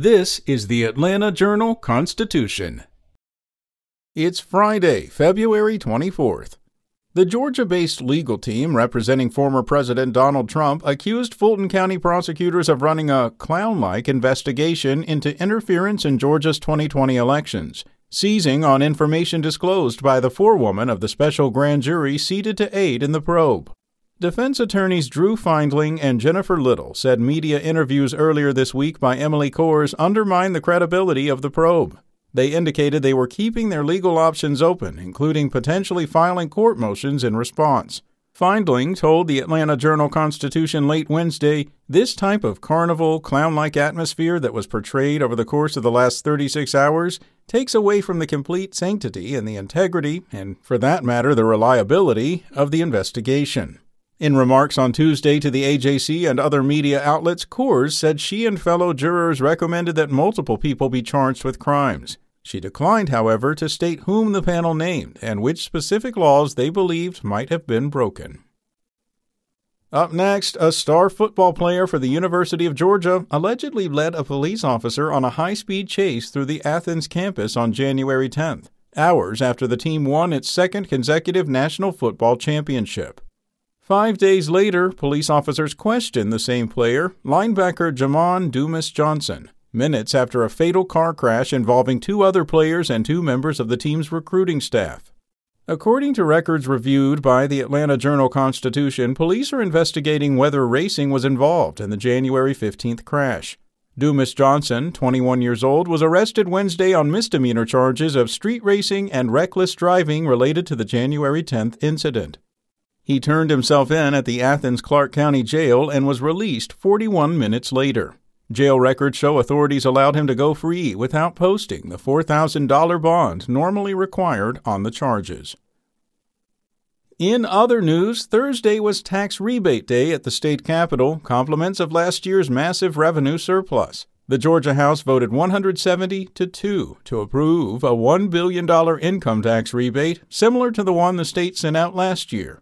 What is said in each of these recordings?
This is the Atlanta Journal Constitution. It's Friday, February 24th. The Georgia based legal team representing former President Donald Trump accused Fulton County prosecutors of running a clown like investigation into interference in Georgia's 2020 elections, seizing on information disclosed by the forewoman of the special grand jury seated to aid in the probe. Defense attorneys Drew Findling and Jennifer Little said media interviews earlier this week by Emily Kohrs undermined the credibility of the probe. They indicated they were keeping their legal options open, including potentially filing court motions in response. Findling told the Atlanta Journal Constitution late Wednesday this type of carnival, clown like atmosphere that was portrayed over the course of the last 36 hours takes away from the complete sanctity and the integrity, and for that matter, the reliability, of the investigation. In remarks on Tuesday to the AJC and other media outlets, Kohrs said she and fellow jurors recommended that multiple people be charged with crimes. She declined, however, to state whom the panel named and which specific laws they believed might have been broken. Up next, a star football player for the University of Georgia allegedly led a police officer on a high speed chase through the Athens campus on January 10th, hours after the team won its second consecutive National Football Championship. Five days later, police officers questioned the same player, linebacker Jamon Dumas Johnson, minutes after a fatal car crash involving two other players and two members of the team's recruiting staff. According to records reviewed by the Atlanta Journal Constitution, police are investigating whether racing was involved in the January 15th crash. Dumas Johnson, 21 years old, was arrested Wednesday on misdemeanor charges of street racing and reckless driving related to the January 10th incident. He turned himself in at the Athens Clarke County Jail and was released 41 minutes later. Jail records show authorities allowed him to go free without posting the $4,000 bond normally required on the charges. In other news, Thursday was tax rebate day at the state capitol, compliments of last year's massive revenue surplus. The Georgia House voted 170 to 2 to approve a $1 billion income tax rebate, similar to the one the state sent out last year.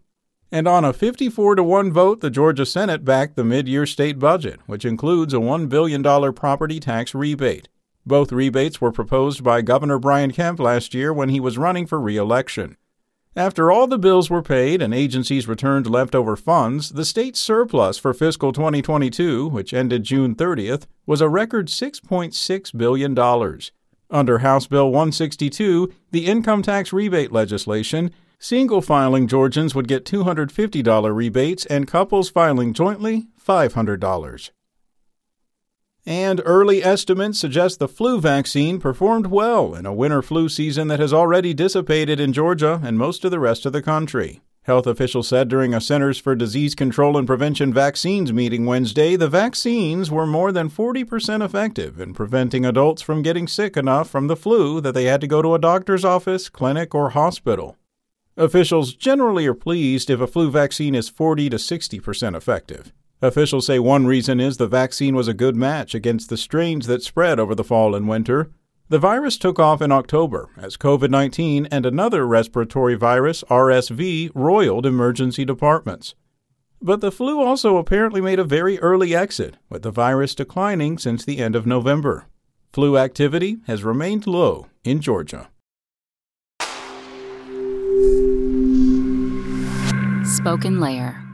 And on a 54 to 1 vote, the Georgia Senate backed the mid year state budget, which includes a $1 billion property tax rebate. Both rebates were proposed by Governor Brian Kemp last year when he was running for re election. After all the bills were paid and agencies returned leftover funds, the state's surplus for fiscal 2022, which ended June 30th, was a record $6.6 billion. Under House Bill 162, the income tax rebate legislation, Single filing Georgians would get $250 rebates and couples filing jointly $500. And early estimates suggest the flu vaccine performed well in a winter flu season that has already dissipated in Georgia and most of the rest of the country. Health officials said during a Centers for Disease Control and Prevention vaccines meeting Wednesday the vaccines were more than 40% effective in preventing adults from getting sick enough from the flu that they had to go to a doctor's office, clinic, or hospital. Officials generally are pleased if a flu vaccine is 40 to 60% effective. Officials say one reason is the vaccine was a good match against the strains that spread over the fall and winter. The virus took off in October as COVID 19 and another respiratory virus, RSV, roiled emergency departments. But the flu also apparently made a very early exit, with the virus declining since the end of November. Flu activity has remained low in Georgia. SpokenLayer.